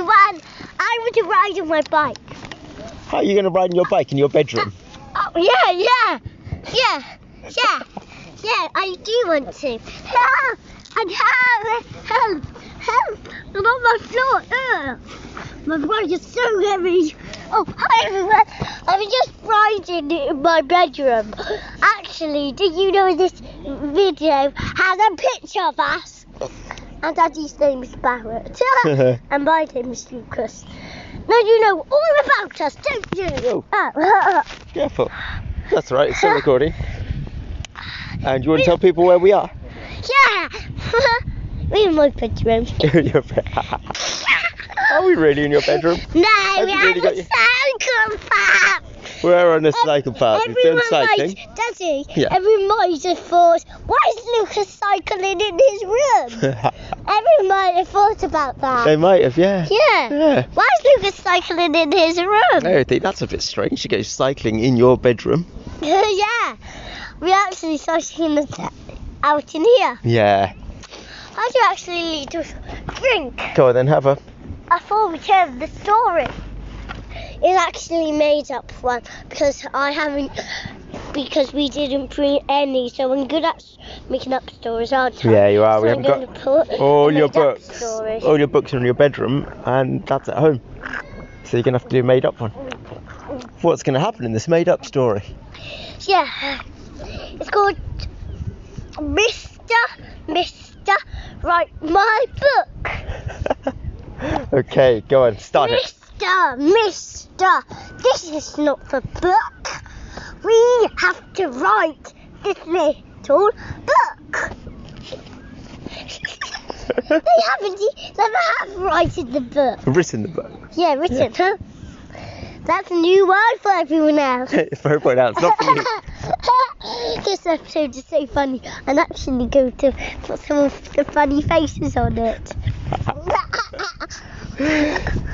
everyone. I want to ride on my bike. How are you going to ride on your bike in your bedroom? Oh, yeah, yeah, yeah, yeah, yeah, I do want to. Help! And help! Help! Help! I'm on my floor. Ugh. My bike is so heavy. Oh, hi everyone. I'm just riding in my bedroom. Actually, did you know this video has a picture of us? And Daddy's name is Barrett. and my name is Lucas. Now you know all about us, don't you? Oh. Careful. That's right, it's still recording. And you want to tell people where we are? yeah! We're in my bedroom. In your bed. Are we really in your bedroom? No, Have we have really got a your- psychopath! We're on a cycle path. We're doing cycling. Might, Daddy, Yeah. every have thought, why is Lucas cycling in his room? Every might have thought about that. they might have, yeah. yeah. Yeah. Why is Lucas cycling in his room? I think that's a bit strange. You go cycling in your bedroom. yeah. We actually cycling out in here. Yeah. How do you actually need to drink? Go on then, have a. I thought we tell the story. It's actually made up one because I haven't because we didn't print any, so I'm good at making up stories, aren't I? Yeah, you are. So we I'm haven't got all your books. All your books are in your bedroom, and that's at home. So you're gonna have to do a made up one. What's gonna happen in this made up story? Yeah, it's called Mister Mister Write My Book. okay, go on, start it. Mister, Mister, this is not the book. We have to write this little book. they haven't, never have written the book. Written the book. Yeah, written, huh? That's a new word for everyone else. for everyone else, not for you. this episode is so funny. I'm actually going to put some of the funny faces on it.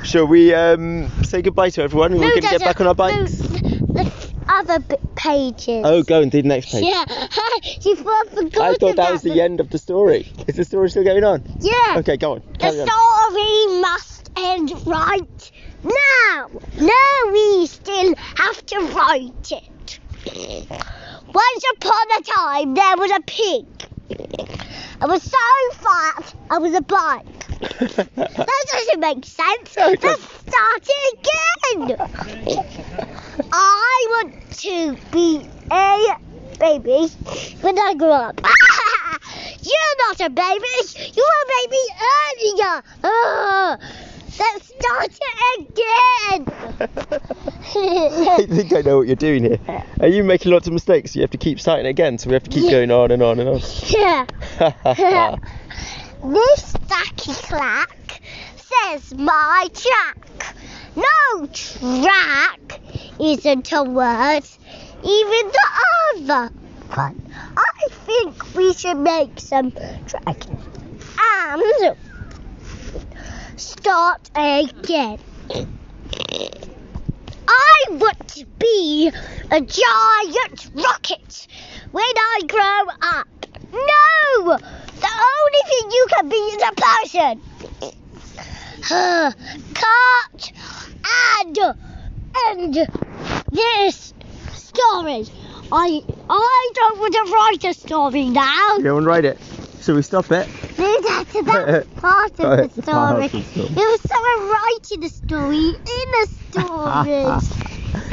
Shall we um, say goodbye to everyone and we're going to get back on our bikes? the other pages. Oh, go and do the next page. Yeah, you forgot I thought that was the end of the story. Is the story still going on? Yeah. Okay, go on. The Carry on. story must end right now. No, we still have to write it. Once upon a time, there was a pig. I was so fat, I was a bike. That doesn't make sense. It Let's start it again. I to be a baby when I grow up. You're not a baby. You were a baby earlier. Ah, let's start it again. I think I know what you're doing here. Are you making lots of mistakes? You have to keep starting again, so we have to keep going on and on and on. yeah. This stacky clack says my track. No track isn't a word. Even the other one. I think we should make some track and start again. I want to be a giant rocket when I grow up. No! The only thing you can be is a person. Cut and end this story. I I don't want to write a story now. Go and write it. Shall we stop it? That's, that's of part of the story. It was someone writing a story in a story.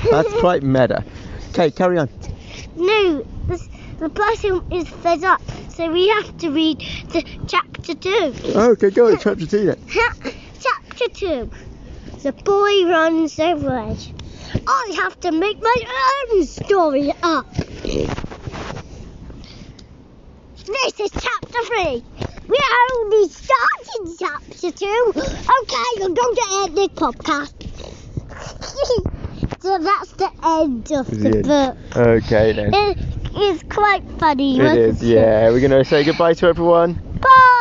That's quite meta. Okay, carry on. No, this, the person is fed up, so we have to read the chapter two. Okay, go on, chapter two then. chapter two. The boy runs away. I have to make my own story up. This is chapter three. We're only starting chapter two. Okay, I'm going to end this podcast. so that's the end of the The book. Okay then. It is quite funny. It yeah. We're going to say goodbye to everyone.